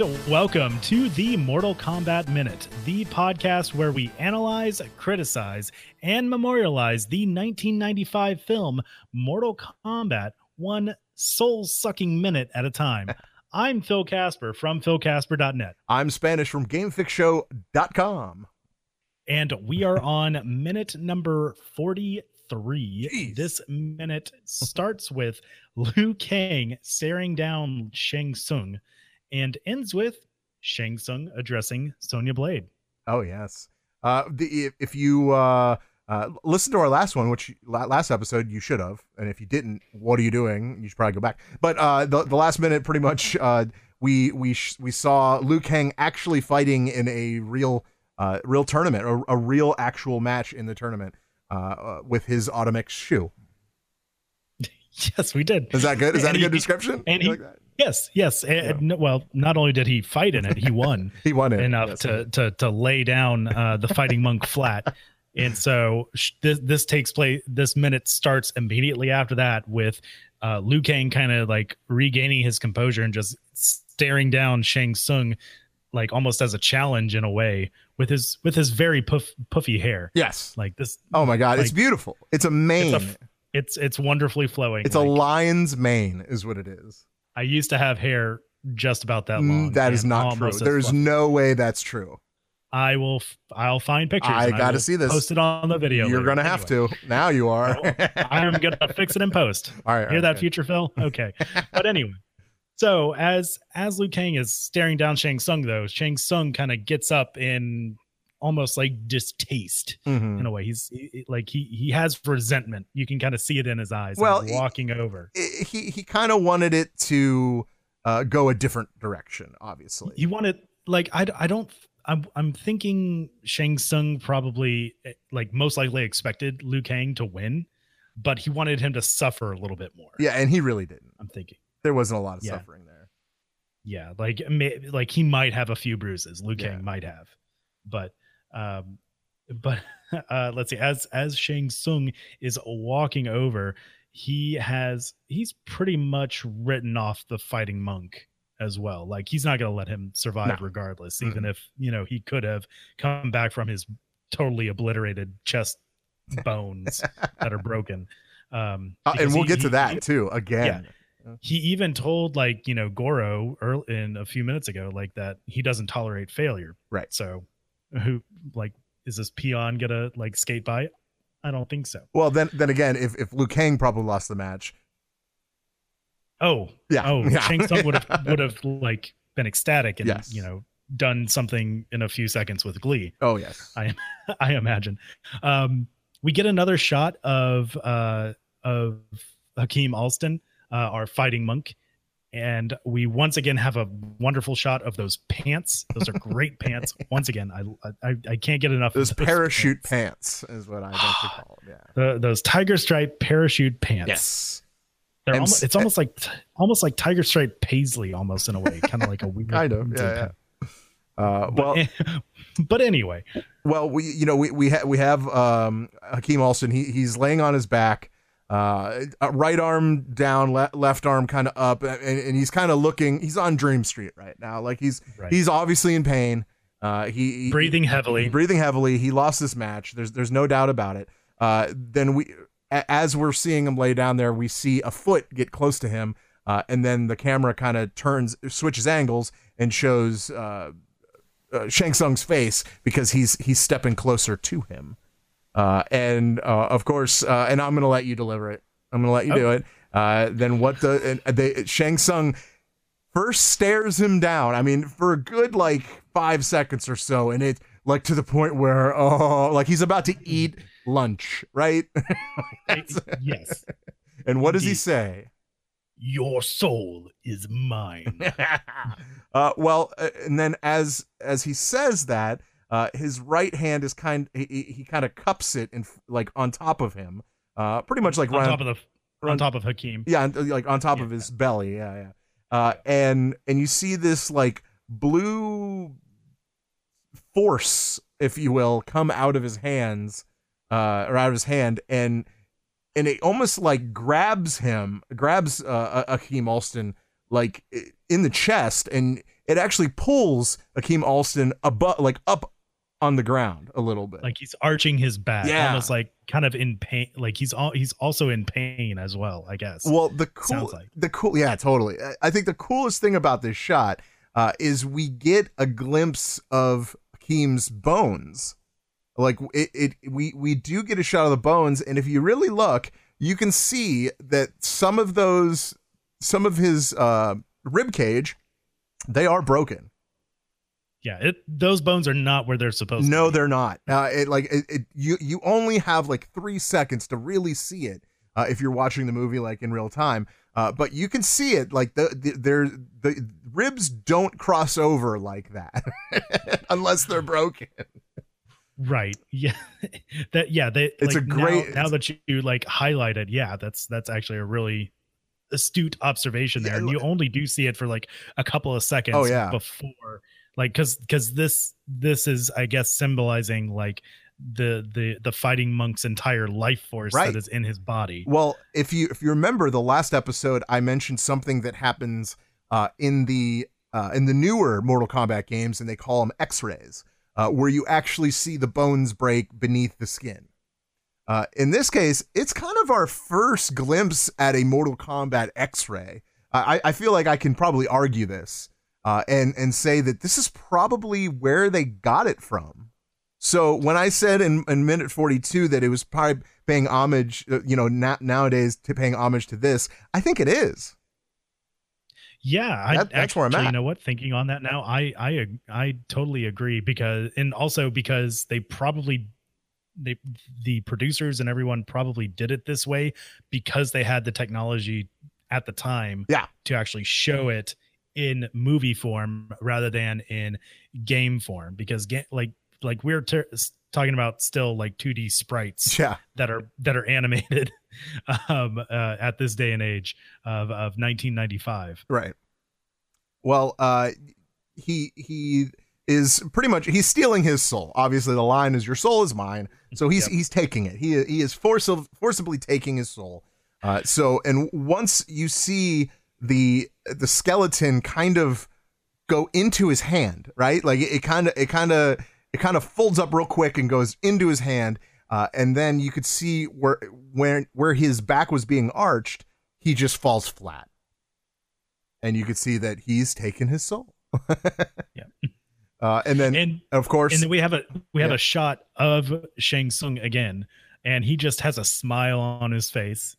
And welcome to the Mortal Kombat Minute, the podcast where we analyze, criticize, and memorialize the 1995 film Mortal Kombat one soul sucking minute at a time. I'm Phil Casper from philcasper.net. I'm Spanish from GameFixShow.com. And we are on minute number 43. Jeez. This minute starts with Liu Kang staring down Shang Tsung and ends with Shang Tsung addressing Sonya Blade. Oh yes. Uh, the, if, if you uh, uh, listen to our last one, which last episode you should have, and if you didn't, what are you doing? You should probably go back. But uh, the the last minute, pretty much, uh, we we sh- we saw Liu Kang actually fighting in a real uh, real tournament, a, a real actual match in the tournament uh, uh, with his Automix shoe. Yes, we did. Is that good? Is that And a he- good description? and he- like that? Yes, yes. And, well, not only did he fight in it, he won. he won it enough Yes. to, to to lay down uh, the fighting monk flat. And so sh- this this takes place. This minute starts immediately after that with uh, Liu Kang kind of like regaining his composure and just staring down Shang Tsung, like almost as a challenge in a way with his with his very puff, puffy hair. Yes. Like this, Oh my God, it's beautiful. It's a mane. it's a, it's it's wonderfully flowing. It's a lion's mane, is what it is. I used to have hair just about that Mm, long. That is not true. There's no way that's true. I will. f- I'll find pictures. I gotta see this. Post it on the video. You're later. gonna have Anyway. to. Now you are. I'm gonna fix it in post. all right. all Hear right, that, good. future Phil? Okay. but anyway, so as as Liu Kang is staring down Shang Tsung, though, Shang Tsung kind of gets up in almost like distaste Mhm. in a way. He's he- like he he has resentment. You can kind of see it in his eyes. Well, walking over. He he kind of wanted it to uh, go a different direction. Obviously. He wanted like I I don't. I'm I'm thinking Shang Tsung probably eh, like most likely expected Liu Kang to win, but he wanted him to suffer a little bit more. yeah, and he really didn't. I'm thinking. There wasn't a lot of Yeah. suffering there. Yeah, like may, like he might have a few bruises. Liu Kang Yeah. might have, but um, but uh, let's see. As as Shang Tsung is walking over, he has he's pretty much written off the fighting monk as well. Like he's not going to let him survive No. regardless, even if you know he could have come back from his totally obliterated chest bones that are broken. Um, Uh, and we'll he- get to he- that too. Again. he even told like you know Goro earl in a few minutes ago like that he doesn't tolerate failure. Right. So who like is this peon gonna like skate by? I don't think so. Well, then then again, if if Liu Kang probably lost the match, Oh yeah. oh yeah. Shang Tsung would have would have like been ecstatic and Yes. you know done something in a few seconds with glee. oh yes. I I imagine. Um, we get another shot of uh, of Hakim Alston, uh, our fighting monk, and we once again have a wonderful shot of those pants. Those are great pants. Once again, I I, I can't get enough. Those of those parachute pants. is what I like to call them. Yeah. The, those tiger stripe parachute pants. Yes. They're And almost, s- it's almost like almost like tiger stripe paisley, almost in a way, kind of like a weird Kind of. Yeah. yeah. Uh, well, But, but anyway, well, we you know we we ha- we have um, Hakim Alston. He he's laying on his back, uh, uh, right arm down, le- left arm kind of up, and, and he's kind of looking. He's on Dream Street right now. Like he's Right. he's obviously in pain. Uh, he, he breathing heavily. breathing heavily. He lost this match. There's there's no doubt about it. Uh, then we, a- as we're seeing him lay down there, we see a foot get close to him, uh, and then the camera kind of turns, switches angles, and shows uh, uh, Shang Tsung's face because he's he's stepping closer to him. Uh, and uh, of course, uh, and I'm gonna let you deliver it. I'm gonna let you do it. Uh, then what the and they Shang Tsung first stares him down. I mean, for a good like five seconds or so, and it like to the point where oh, like he's about to eat lunch, right? yes, and what does he say? your soul is mine. uh, well, uh, and then as as he says that, uh, his right hand is kind he, he- kind of cups it in like on top of him, uh, pretty much like on Ryan- top of the on Ryan- top of Hakim. yeah, like on top Yeah. of his belly, yeah, yeah. Uh, and and you see this like blue force, if you will, come out of his hands, uh, or out of his hand, and and it almost like grabs him, grabs uh, Akeem Alston like in the chest, and it actually pulls Akeem Alston above, like up on the ground a little bit. Like he's arching his back, Yeah. almost like kind of in pain. Like he's all he's also in pain as well. I guess. Well, the cool, like. the cool, yeah, totally. I- think the coolest thing about this shot uh, is we get a glimpse of Akeem's bones. Like it, it, we we do get a shot of the bones, and if you really look, you can see that some of those, some of his uh, rib cage, they are broken. Yeah, it those bones are not where they're supposed. No, to be. No, they're not. Uh, it like it, it, you you only have like three seconds to really see it uh, if you're watching the movie like in real time. Uh, but you can see it like the the they're, the ribs don't cross over like that unless they're broken. right. Yeah, that yeah. They, It's like, a great- now, now that you like highlighted. Yeah, that's that's actually a really astute observation there, Yeah, and you only do see it for like a couple of seconds. Oh, yeah. before like because because this this is I guess symbolizing like the the the fighting monk's entire life force Right. that is in his body. Well, if you if you remember the last episode, I mentioned something that happens uh, in the uh, in the newer Mortal Kombat games, and they call them X-rays, uh, where you actually see the bones break beneath the skin. Uh, in this case, it's kind of our first glimpse at a Mortal Kombat X-ray. I, I feel like I can probably argue this uh, and and say that this is probably where they got it from. So when I said in, in minute 42 that it was probably paying homage, uh, you know, na- nowadays to paying homage to this, I think it is. Yeah, I That- that's where I'm actually, at. You know what? Thinking on that now, I I I totally agree because and also because they probably they the producers and everyone probably did it this way because they had the technology at the time Yeah. to actually show it in movie form rather than in game form because ga- like like we're ter- talking about still like 2D sprites Yeah. that are that are animated um uh, at this day and age of of 1995 Right. Well, uh, he he is pretty much he's stealing his soul. Obviously, the line is "Your soul is mine," so he's Yep. he's taking it. He he is forcible, forcibly taking his soul. Uh, so, and once you see the the skeleton kind of go into his hand, right? Like it kind of it kind of it kind of folds up real quick and goes into his hand, uh, and then you could see where where where his back was being arched, he just falls flat, and you could see that he's taken his soul. Yeah. Uh, and then, and of course, and then we have a we have Yeah. a shot of Shang Tsung again and he just has a smile on his face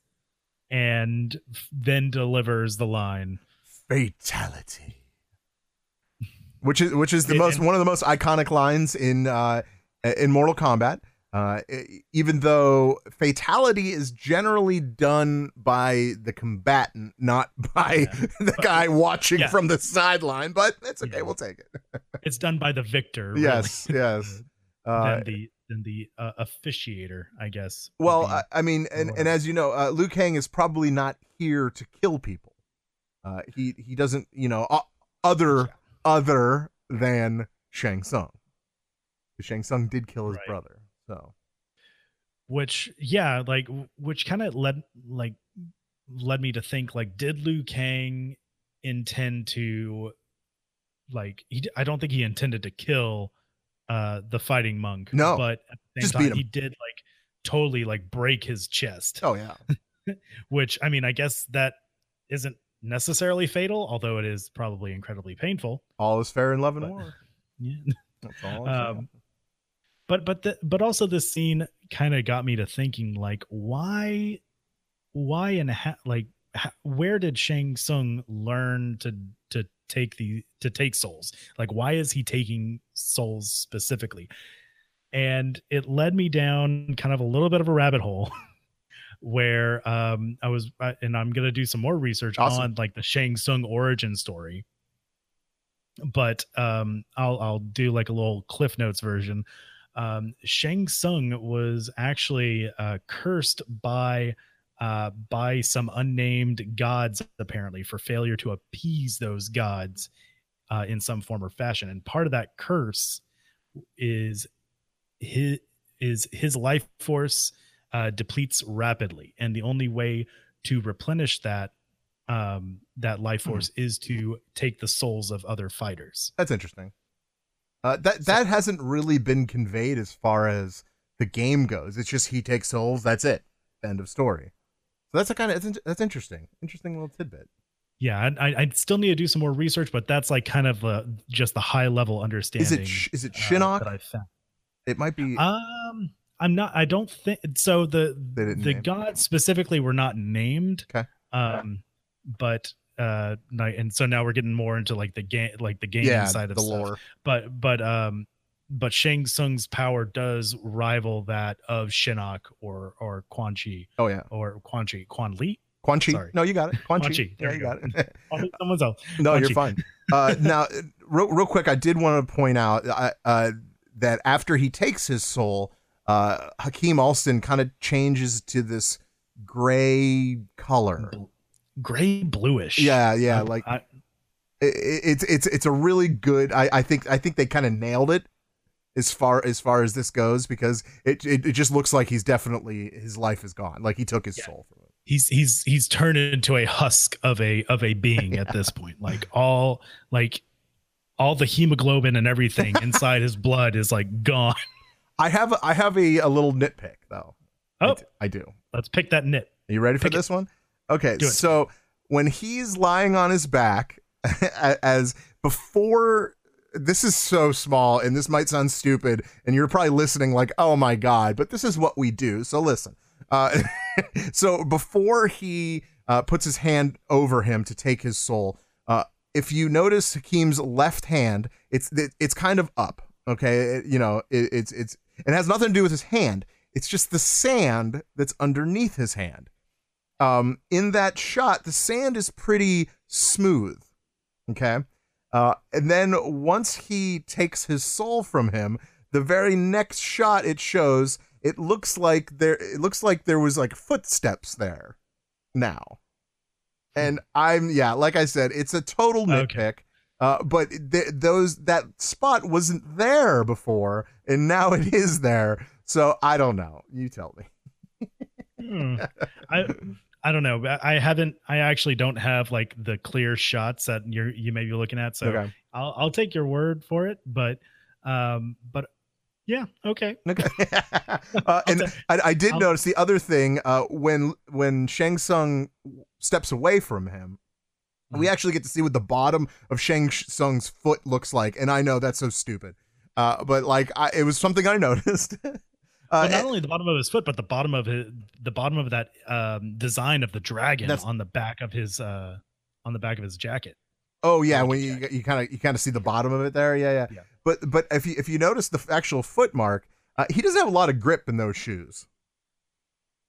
and then delivers the line fatality which is which is the And- most one of the most iconic lines in uh in Mortal Kombat uh even though fatality is generally done by the combatant not by Yeah. the guy watching Yeah. from the sideline but that's okay Yeah. we'll take it it's done by the victor really, yes yes uh the than the uh, officiator I guess Well. I, I mean, and, and as you know, uh, Liu Kang is probably not here to kill people. Uh, he he doesn't, you know, other other than Shang Tsung. Shang Tsung did kill his Right. brother, so which yeah like which kind of led like led me to think like did Liu Kang intend to like he I don't think he intended to kill uh the fighting monk No, but at the same time, he did like totally like break his chest. Oh yeah, which I mean I guess that isn't necessarily fatal although it is probably incredibly painful. All is fair in love and But- war. yeah. That's all. Um, but but the, but also this scene kind of got me to thinking like why why and ha- like where did Shang Tsung learn to to take the to take souls? Like why is he taking souls specifically? And it led me down kind of a little bit of a rabbit hole where um I was uh, and I'm going to do some more research Awesome. on like the Shang Tsung origin story. But um I'll I'll do like a little cliff notes version. Um Shang Tsung was actually uh cursed by uh by some unnamed gods apparently for failure to appease those gods uh in some form or fashion and part of that curse is his is his life force uh depletes rapidly and the only way to replenish that um, that life Hmm. force is to take the souls of other fighters. That's interesting. Uh, that that hasn't really been conveyed as far as the game goes. It's just he takes souls. That's it. End of story. So that's a kind of that's interesting. Interesting little tidbit. Yeah, I, I I still need to do some more research, but that's like kind of uh, just the high level understanding. Is it Sh- it uh, that I found. it might be. Um, I'm not. I don't think so. The the gods specifically were not named. Okay. Um, but uh, and so now we're getting more into like the game, like the game yeah, side of the stuff. lore. But but um, but Shang Tsung's power does rival that of Shinnok or or Quan Chi Oh yeah, or Quan Chi Quan Li. Quan Chi. Sorry. No, you got it. Quan Quan Chi. Chi. There Yeah, you we got it. Someone's else. no, Quan you're Chi. fine. Uh, now, real, real quick, I did want to point out uh, uh, that after he takes his soul, uh, Hakim Alston kind of changes to this gray color. Bl- Gray bluish. Yeah, yeah, I- like I, it's it's it's a really good. I, I think I think they kind of nailed it as far as far as this goes because it, it it just looks like he's definitely his life is gone. Like he took his Yeah. soul from it. he's he's he's turned into a husk of a of a being at this point like all like all the hemoglobin and everything inside his blood is like gone I have a, I have a, a little nitpick though. I oh do- I do. let's pick that nit Are you ready for Pick it. this one? Okay, so when he's lying on his back, as before, this is so small, and this might sound stupid, and you're probably listening like, "Oh my god!" But this is what we do. So listen. Uh, so before he uh, puts his hand over him to take his soul, uh, if you notice Hakim's left hand, it's it, it's kind of up. Okay, It- you know, it, it's it's it has nothing to do with his hand. It's just the sand that's underneath his hand um, in that shot, the sand is pretty smooth. Okay. Uh, and then once he takes his soul from him, the very next shot it shows, it looks like there it looks like there was like footsteps there now. And I'm yeah, like I said, it's a total nitpick. Okay. Uh, but th- those that spot wasn't there before, and now it is there. So I don't know. You tell me. Hmm. i i don't know I- haven't i actually don't have like the clear shots that you're you may be looking at so okay. i'll i'll take your word for it but um but yeah okay Okay. uh, and I, I did I'll- notice the other thing uh, when when Shang Tsung steps away from him, we Mhm. actually get to see what the bottom of Shang Tsung's foot looks like, and I know that's so stupid, uh, but like I, it was something I noticed. uh, But not only the bottom of his foot, but the bottom of his the bottom of that um, design of the dragon on the back of his uh, on the back of his jacket. oh yeah, when you you kind of you kind of see the bottom of it there, yeah, yeah. Yeah. But but if you if you notice the actual foot mark, uh, he doesn't have a lot of grip in those shoes.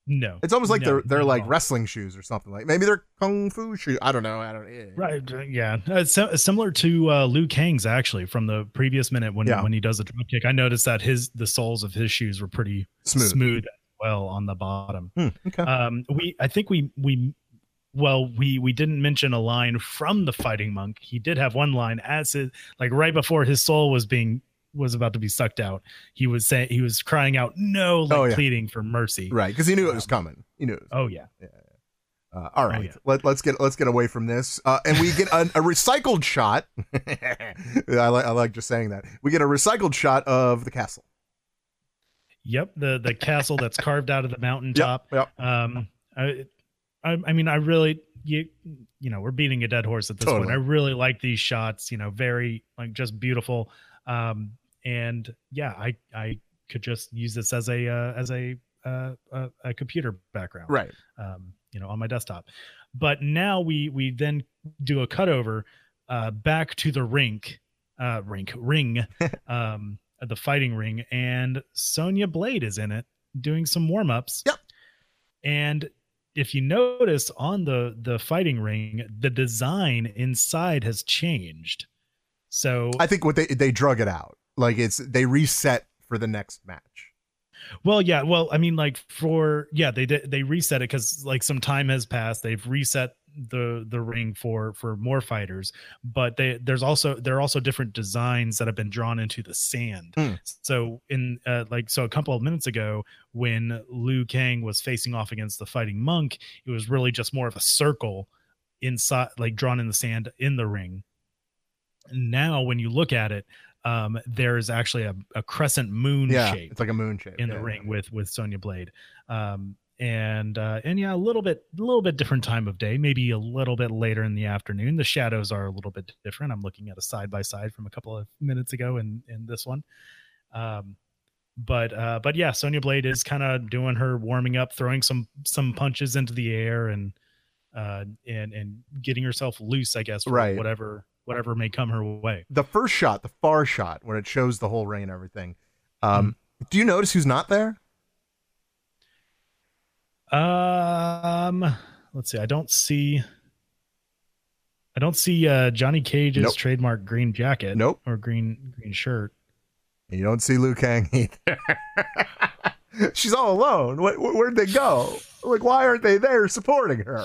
No, It's almost like No, they're they're like wrestling shoes or something like maybe they're kung fu shoes. I don't know. I don't. eh. right. uh, Yeah, uh, it's similar to uh, Liu Kang's actually from the previous minute when Yeah. when he does the drop kick. I noticed that his the soles of his shoes were pretty Smooth. smooth, as well on the bottom. Hmm, okay. Um, we I think we we well we we didn't mention a line from the fighting monk. He did have one line as his like right before his soul was being was about to be sucked out. He was saying he was crying out no, like Oh, yeah. pleading for mercy. Right, because he knew it was coming. He knew. It was Oh yeah. Uh, all right, Oh, yeah. Let, let's get let's get away from this, uh, and we get a, a recycled shot. I like I like just saying that. We get a recycled shot of the castle. Yep, the the castle that's carved out of the mountaintop. Yep. Um, I, I, I mean, I really, you, you know, we're beating a dead horse at this point. I really like these shots. You know, very like just beautiful. Um, and yeah, I, I could just use this as a, uh, as a, uh, a, a computer background, Right. um, you know, on my desktop. But now we we then do a cutover uh, back to the rink, uh, rink ring, um, the fighting ring, and Sonya Blade is in it doing some warm ups. Yep. And if you notice on the the fighting ring, the design inside has changed. So I think what they they drug it out. Like it's they reset for the next match. Well, yeah. Well, I mean, like for yeah, they did they reset it because like some time has passed. They've reset the the ring for for more fighters, but they there's also there are also different designs that have been drawn into the sand. Hmm. So in uh, like so a couple of minutes ago, when Liu Kang was facing off against the fighting monk, it was really just more of a circle inside, like drawn in the sand in the ring. Now, when you look at it, um, there's actually a, a crescent moon Yeah, shape it's like a moon shape in yeah, the yeah. ring with with Sonya Blade. Um, and uh, and yeah, a little bit a little bit different time of day, maybe a little bit later in the afternoon. The shadows are a little bit different. I'm looking at a side by side from a couple of minutes ago in in this one. Um, but uh, but yeah, Sonya Blade is kind of doing her warming up, throwing some some punches into the air and uh and and getting herself loose, I guess, for Right. whatever whatever may come her way. The first shot, the far shot, when it shows the whole ring and everything. Um, Hmm. Do you notice who's not there? Um, let's see. I don't see. I don't see uh, Johnny Cage's Nope. trademark green jacket. Nope. Or green green shirt. You don't see Liu Kang either. She's all alone. Wh- wh- Where'd they go? Like, why aren't they there supporting her?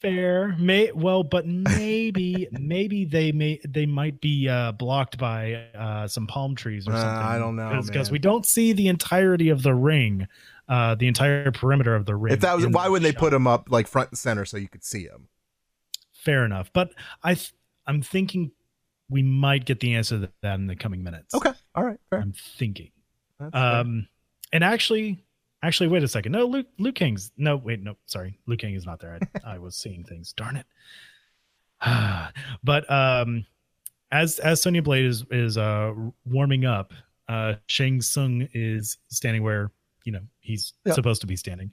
Fair. May well, but maybe maybe they may they might be uh, blocked by uh, some palm trees or Uh, something. I don't know, because we don't see the entirety of the ring, uh, the entire perimeter of the ring. If that was, why would they put him up like front and center so you could see him? Fair enough, but I th- I'm thinking we might get the answer to that in the coming minutes. Okay, all right, fair. I'm thinking. That's fair. Um, and actually, actually, wait a second. No, Luke, Luke King's. No, wait, no, sorry, Luke King is not there. I, I was seeing things. Darn it. but um, as as Sonya Blade is is uh warming up, uh, Shang Tsung is standing where you know he's Yeah. supposed to be standing,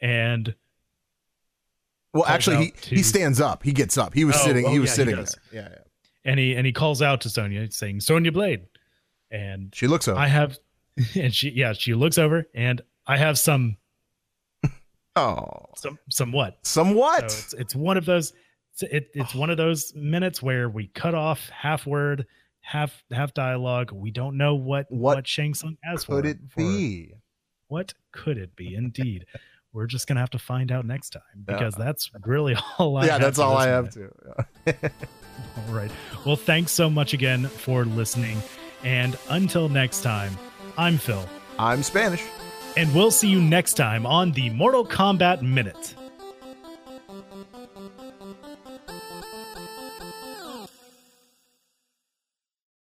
and well, actually, he, to- he stands up. He gets up. He was Oh, sitting. oh, he was yeah, sitting does. there. Yeah, yeah. and he and he calls out to Sonya, saying Sonya Blade, and She looks up. I have, and she yeah she looks over and I have some oh, some some what somewhat. So it's it's one of those it's, it, it's one of those minutes where we cut off half word, half half dialogue. We don't know what What what, Shang Tsung has Could for it for- be? What could it be? Indeed, we're just gonna have to find out next time Yeah. because that's really all I. yeah, that's all I have minute. to. All right. Well, thanks so much again for listening, and until next time, I'm Phil, I'm Spanish. And we'll see you next time on the Mortal Kombat Minute.